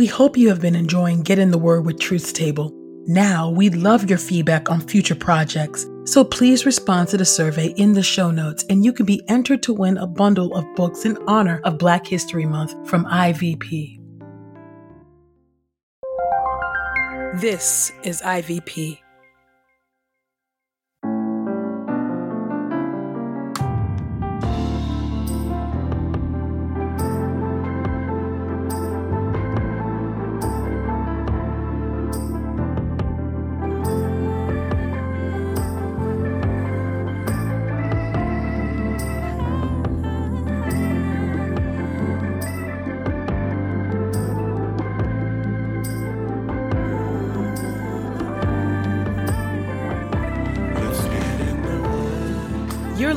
We hope you have been enjoying Get in the Word with Truth's Table. Now, we'd love your feedback on future projects, so please respond to the survey in the show notes and you can be entered to win a bundle of books in honor of Black History Month from IVP. This is IVP.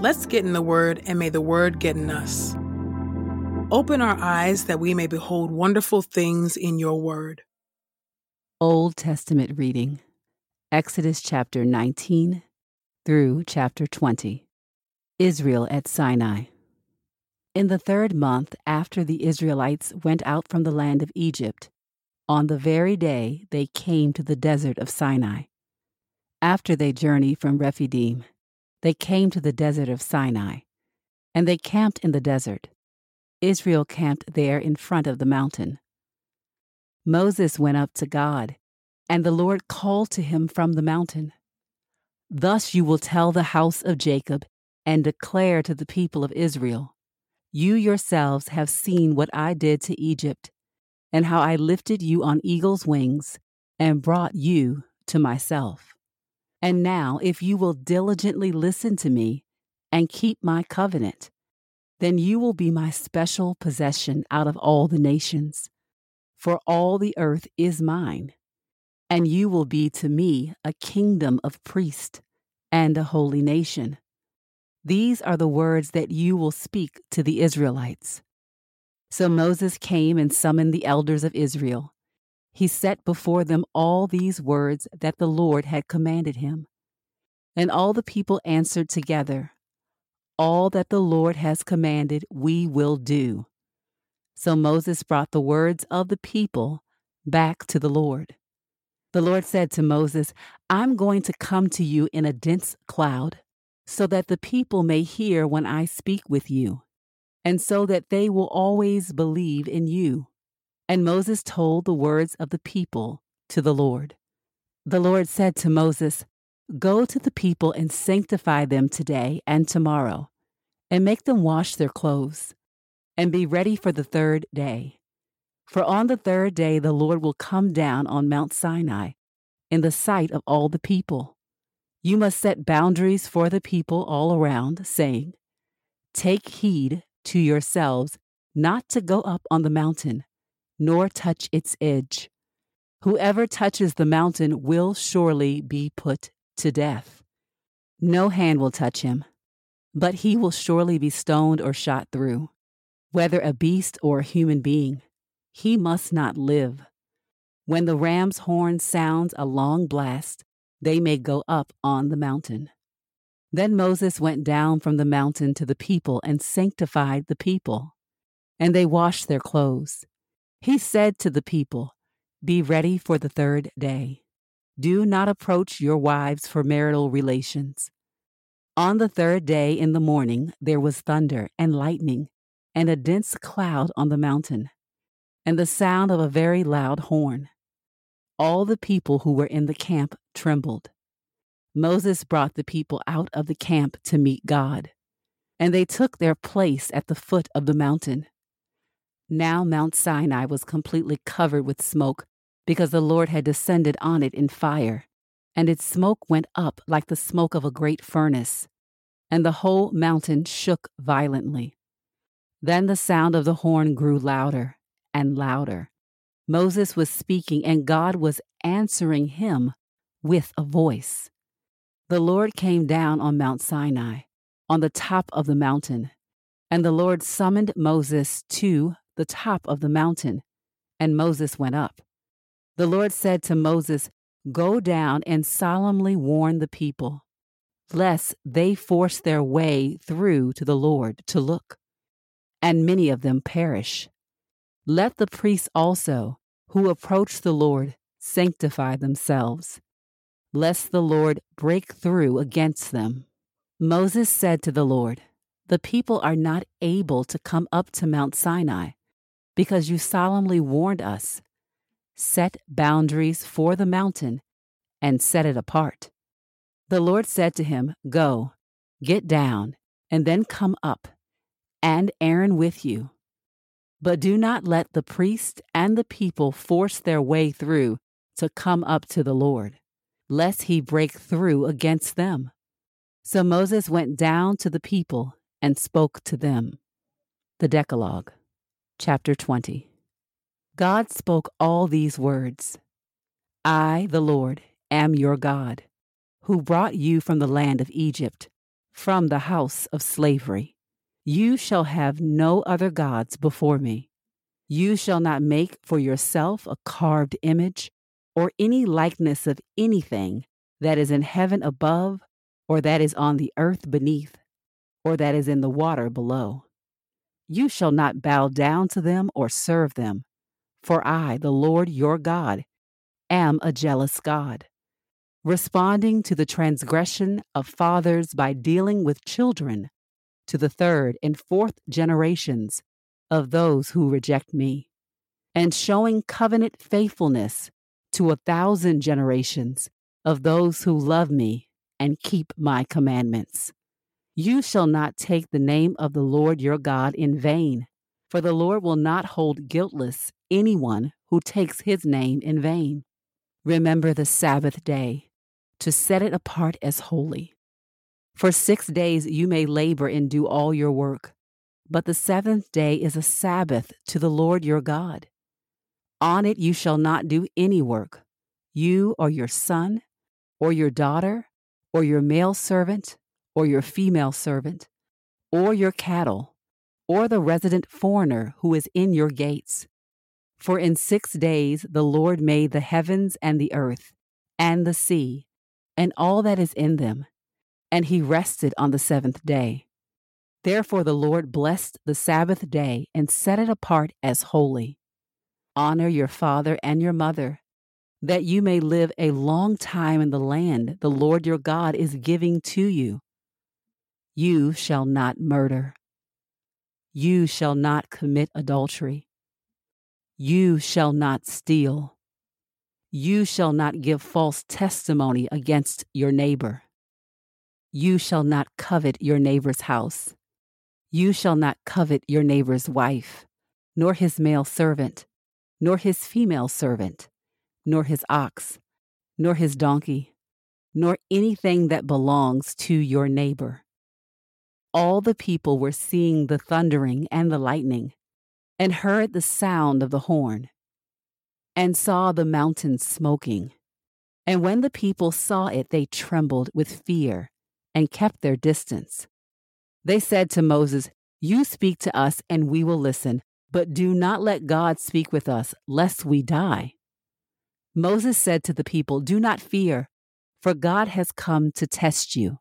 Let's get in the Word, and may the Word get in us. Open our eyes that we may behold wonderful things in your Word. Old Testament reading Exodus chapter 19 through chapter 20. Israel at Sinai. In the third month after the Israelites went out from the land of Egypt, on the very day they came to the desert of Sinai. After they journeyed from Rephidim, they came to the desert of Sinai, and they camped in the desert. Israel camped there in front of the mountain. Moses went up to God, and the Lord called to him from the mountain. Thus you will tell the house of Jacob and declare to the people of Israel You yourselves have seen what I did to Egypt, and how I lifted you on eagle's wings and brought you to myself. And now, if you will diligently listen to me and keep my covenant, then you will be my special possession out of all the nations. For all the earth is mine, and you will be to me a kingdom of priests and a holy nation. These are the words that you will speak to the Israelites. So Moses came and summoned the elders of Israel he set before them all these words that the Lord had commanded him. And all the people answered together, All that the Lord has commanded, we will do. So Moses brought the words of the people back to the Lord. The Lord said to Moses, I'm going to come to you in a dense cloud, so that the people may hear when I speak with you, and so that they will always believe in you. And Moses told the words of the people to the Lord. The Lord said to Moses, Go to the people and sanctify them today and tomorrow, and make them wash their clothes, and be ready for the third day. For on the third day the Lord will come down on Mount Sinai in the sight of all the people. You must set boundaries for the people all around, saying, Take heed to yourselves not to go up on the mountain nor touch its edge. Whoever touches the mountain will surely be put to death. No hand will touch him, but he will surely be stoned or shot through. Whether a beast or a human being, he must not live. When the ram's horn sounds a long blast, they may go up on the mountain. Then Moses went down from the mountain to the people and sanctified the people. And they washed their clothes. He said to the people, Be ready for the third day. Do not approach your wives for marital relations. On the third day in the morning there was thunder and lightning, and a dense cloud on the mountain, and the sound of a very loud horn. All the people who were in the camp trembled. Moses brought the people out of the camp to meet God, and they took their place at the foot of the mountain. Now Mount Sinai was completely covered with smoke because the Lord had descended on it in fire, and its smoke went up like the smoke of a great furnace. and the whole mountain shook violently. Then the sound of the horn grew louder and louder. Moses was speaking, and God was answering him with a voice. The Lord came down on Mount Sinai, on the top of the mountain, and the Lord summoned Moses to the top of the mountain, and Moses went up. The Lord said to Moses, Go down and solemnly warn the people, lest they force their way through to the Lord to look, and many of them perish. Let the priests also, who approach the Lord, sanctify themselves, lest the Lord break through against them. Moses said to the Lord, The people are not able to come up to Mount Sinai, because you solemnly warned us set boundaries for the mountain, and set it apart. The Lord said to him, Go, get down, and then come up, and Aaron with you. But do not let the priest and the people force their way through to come up to the Lord, lest he break through against them. So Moses went down to the people and spoke to them. The Decalogue, chapter 20. God spoke all these words I, the Lord, am your God, who brought you from the land of Egypt, from the house of slavery. You shall have no other gods before me. You shall not make for yourself a carved image or any likeness of anything that is in heaven above, or that is on the earth beneath, or that is in the water below. You shall not bow down to them or serve them for I, the Lord your God, am a jealous God, responding to the transgression of fathers by dealing with children to the third and fourth generations of those who reject me, and showing covenant faithfulness to a thousand generations of those who love me and keep my commandments. You shall not take the name of the Lord your God in vain, for the Lord will not hold guiltless anyone who takes his name in vain. Remember the Sabbath day to set it apart as holy. For six days you may labor and do all your work, but the seventh day is a Sabbath to the Lord your God. On it you shall not do any work, you or your son, or your daughter, or your male servant, or your female servant, or your cattle, or the resident foreigner who is in your gates. For in six days the Lord made the heavens and the earth, and the sea, and all that is in them, and he rested on the seventh day. Therefore the Lord blessed the Sabbath day and set it apart as holy. Honor your father and your mother, that you may live a long time in the land the Lord your God is giving to you. You shall not murder. You shall not commit adultery. You shall not steal. You shall not give false testimony against your neighbor. You shall not covet your neighbor's house. You shall not covet your neighbor's wife, nor his male servant, nor his female servant, nor his ox, nor his donkey, nor anything that belongs to your neighbor. All the people were seeing the thundering and the lightning and heard the sound of the horn, and saw the mountains smoking. And when the people saw it, they trembled with fear and kept their distance. They said to Moses, You speak to us, and we will listen, but do not let God speak with us, lest we die. Moses said to the people, Do not fear, for God has come to test you,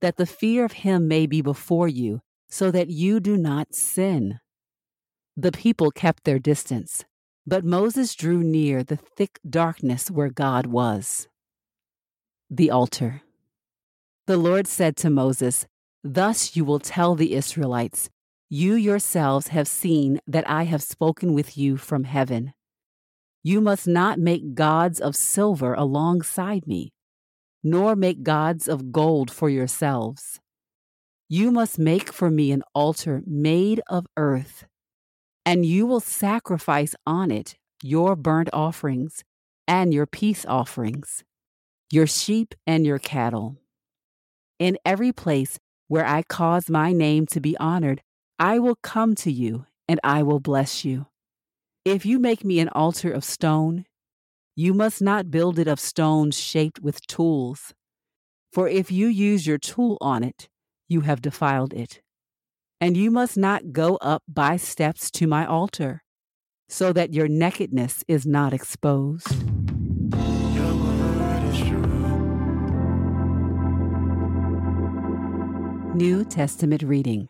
that the fear of him may be before you, so that you do not sin. The people kept their distance, but Moses drew near the thick darkness where God was. The altar. The Lord said to Moses, Thus you will tell the Israelites, You yourselves have seen that I have spoken with you from heaven. You must not make gods of silver alongside me, nor make gods of gold for yourselves. You must make for me an altar made of earth and you will sacrifice on it your burnt offerings and your peace offerings, your sheep and your cattle. In every place where I cause my name to be honored, I will come to you and I will bless you. If you make me an altar of stone, you must not build it of stones shaped with tools. For if you use your tool on it, you have defiled it. And you must not go up by steps to my altar, so that your nakedness is not exposed. New Testament reading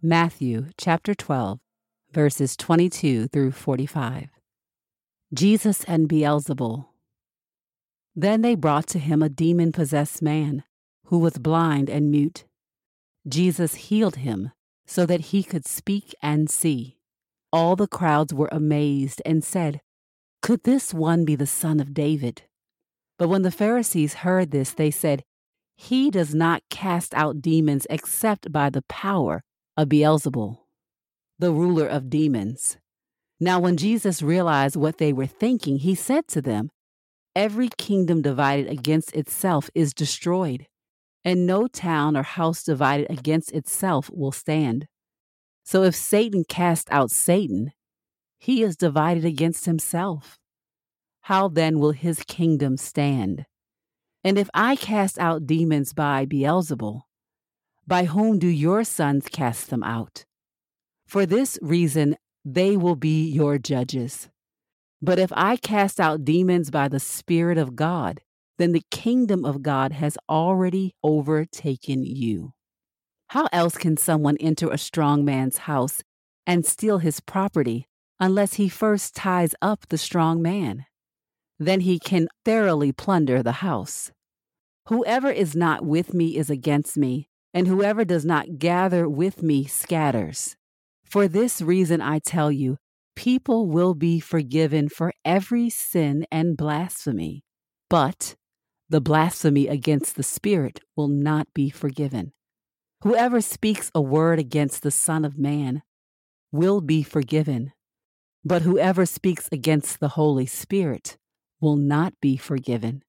Matthew chapter 12, verses 22 through 45. Jesus and Beelzebul. Then they brought to him a demon possessed man who was blind and mute. Jesus healed him so that he could speak and see. All the crowds were amazed and said, Could this one be the son of David? But when the Pharisees heard this, they said, He does not cast out demons except by the power of Beelzebul, the ruler of demons. Now, when Jesus realized what they were thinking, he said to them, Every kingdom divided against itself is destroyed, and no town or house divided against itself will stand. So if Satan cast out Satan, he is divided against himself. How then will his kingdom stand? And if I cast out demons by Beelzebul, by whom do your sons cast them out? For this reason, they will be your judges. But if I cast out demons by the Spirit of God, then the kingdom of God has already overtaken you. How else can someone enter a strong man's house and steal his property unless he first ties up the strong man? Then he can thoroughly plunder the house. Whoever is not with me is against me, and whoever does not gather with me scatters. For this reason, I tell you, people will be forgiven for every sin and blasphemy, but the blasphemy against the Spirit will not be forgiven. Whoever speaks a word against the Son of Man will be forgiven, but whoever speaks against the Holy Spirit will not be forgiven,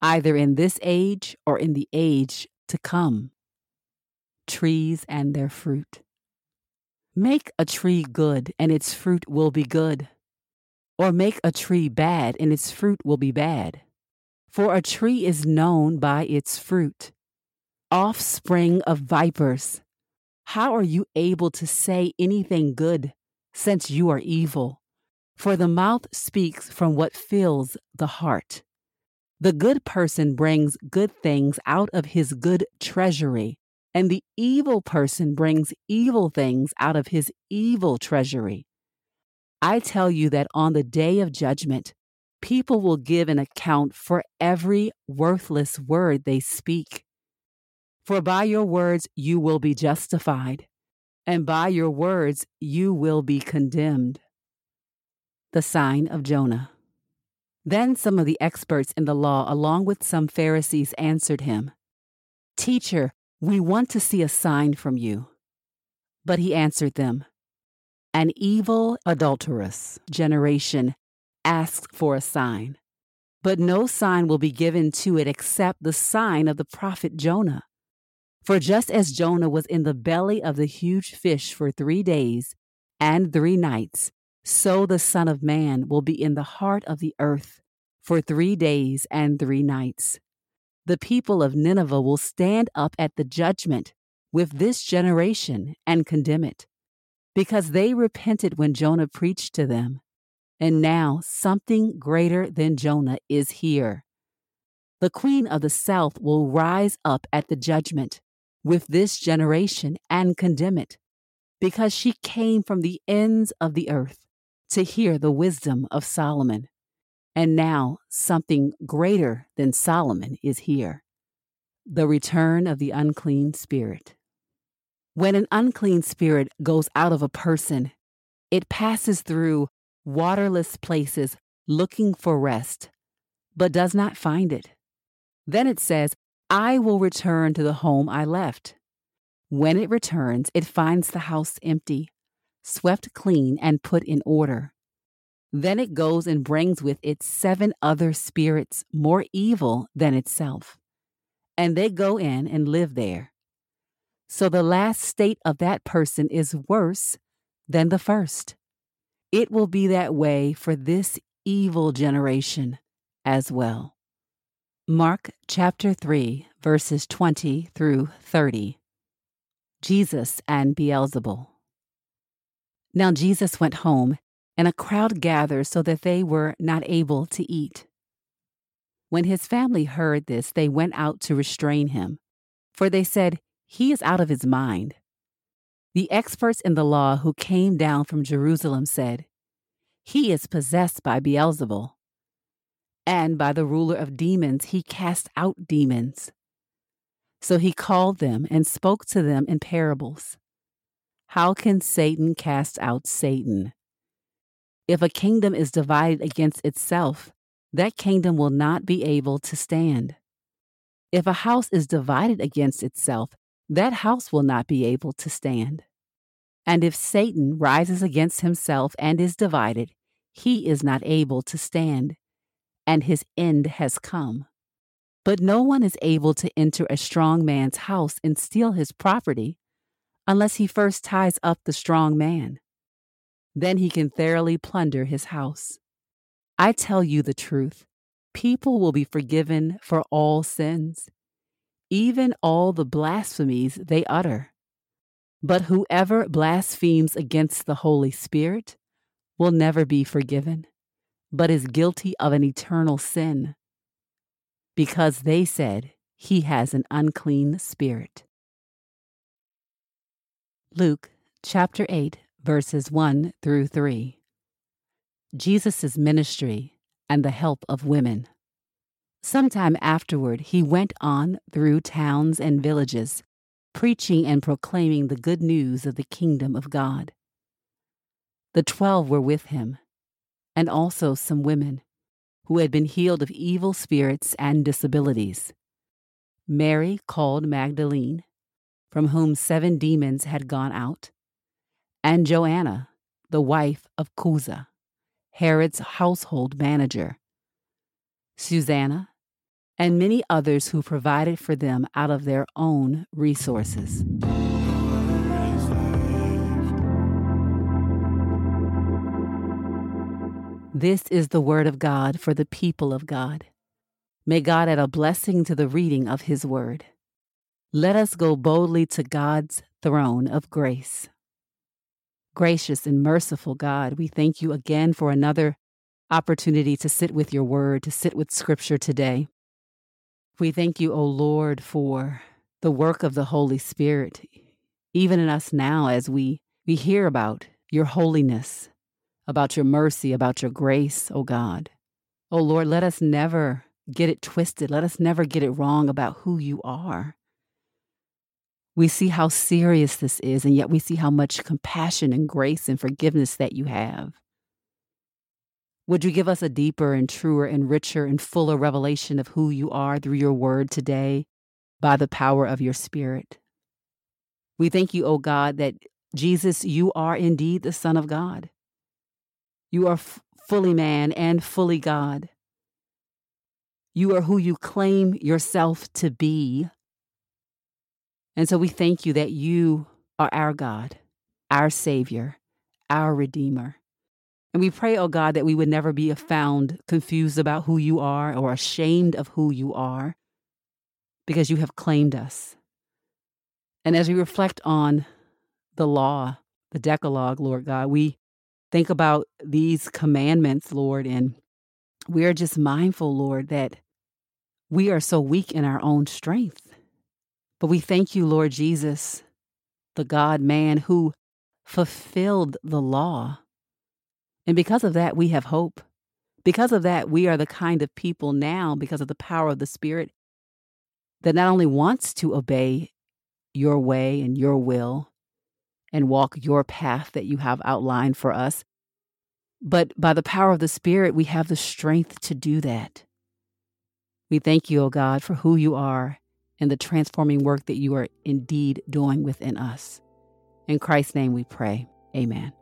either in this age or in the age to come. Trees and their fruit. Make a tree good, and its fruit will be good. Or make a tree bad, and its fruit will be bad. For a tree is known by its fruit. Offspring of vipers, how are you able to say anything good, since you are evil? For the mouth speaks from what fills the heart. The good person brings good things out of his good treasury, and the evil person brings evil things out of his evil treasury. I tell you that on the day of judgment, people will give an account for every worthless word they speak. For by your words you will be justified, and by your words you will be condemned. The sign of Jonah. Then some of the experts in the law, along with some Pharisees, answered him Teacher, we want to see a sign from you. But he answered them, An evil, adulterous generation asks for a sign, but no sign will be given to it except the sign of the prophet Jonah. For just as Jonah was in the belly of the huge fish for three days and three nights, so the Son of Man will be in the heart of the earth for three days and three nights the people of Nineveh will stand up at the judgment with this generation and condemn it, because they repented when Jonah preached to them. And now something greater than Jonah is here. The queen of the south will rise up at the judgment with this generation and condemn it, because she came from the ends of the earth to hear the wisdom of Solomon. And now something greater than Solomon is here the return of the unclean spirit. When an unclean spirit goes out of a person, it passes through waterless places looking for rest, but does not find it. Then it says, I will return to the home I left. When it returns, it finds the house empty, swept clean, and put in order. Then it goes and brings with it seven other spirits more evil than itself. And they go in and live there. So the last state of that person is worse than the first. It will be that way for this evil generation as well. Mark chapter 3, verses 20 through 30. Jesus and Beelzebul. Now Jesus went home, and a crowd gathered so that they were not able to eat. When his family heard this, they went out to restrain him, for they said, He is out of his mind. The experts in the law who came down from Jerusalem said, He is possessed by Beelzebul, and by the ruler of demons he cast out demons. So he called them and spoke to them in parables. How can Satan cast out Satan? If a kingdom is divided against itself, that kingdom will not be able to stand. If a house is divided against itself, that house will not be able to stand. And if Satan rises against himself and is divided, he is not able to stand, and his end has come. But no one is able to enter a strong man's house and steal his property unless he first ties up the strong man. Then he can thoroughly plunder his house. I tell you the truth people will be forgiven for all sins, even all the blasphemies they utter. But whoever blasphemes against the Holy Spirit will never be forgiven, but is guilty of an eternal sin, because they said he has an unclean spirit. Luke chapter 8, verses 1 through 3. Jesus' ministry and the help of women. Sometime afterward, he went on through towns and villages, preaching and proclaiming the good news of the kingdom of God. The twelve were with him, and also some women who had been healed of evil spirits and disabilities. Mary, called Magdalene, from whom seven demons had gone out, and Joanna, the wife of Chuza Herod's household manager, Susanna, and many others who provided for them out of their own resources. This is the word of God for the people of God. May God add a blessing to the reading of his word. Let us go boldly to God's throne of grace. Gracious and merciful God, we thank you again for another opportunity to sit with your word, to sit with scripture today. We thank you, O Lord, for the work of the Holy Spirit, even in us now as we, we hear about your holiness, about your mercy, about your grace, O God. O Lord, let us never get it twisted. Let us never get it wrong about who you are. We see how serious this is, and yet we see how much compassion and grace and forgiveness that you have. Would you give us a deeper and truer and richer and fuller revelation of who you are through your word today by the power of your spirit? We thank you, O oh God, that Jesus, you are indeed the Son of God. You are f- fully man and fully God. You are who you claim yourself to be. And so we thank you that you are our God, our Savior, our Redeemer. And we pray, oh God, that we would never be found confused about who you are or ashamed of who you are because you have claimed us. And as we reflect on the law, the Decalogue, Lord God, we think about these commandments, Lord, and we are just mindful, Lord, that we are so weak in our own strength. But we thank you, Lord Jesus, the God man who fulfilled the law. And because of that, we have hope. Because of that, we are the kind of people now, because of the power of the Spirit, that not only wants to obey your way and your will and walk your path that you have outlined for us, but by the power of the Spirit, we have the strength to do that. We thank you, O God, for who you are and the transforming work that you are indeed doing within us. In Christ's name we pray. Amen.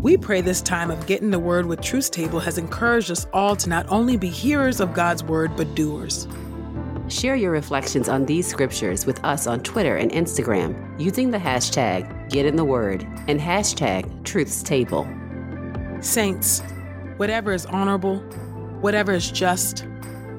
We pray this time of getting the word with Truth Table has encouraged us all to not only be hearers of God's word, but doers. Share your reflections on these scriptures with us on Twitter and Instagram using the hashtag Get in the Word and hashtag Truths Table. Saints, whatever is honorable, whatever is just,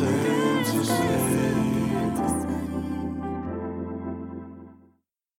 say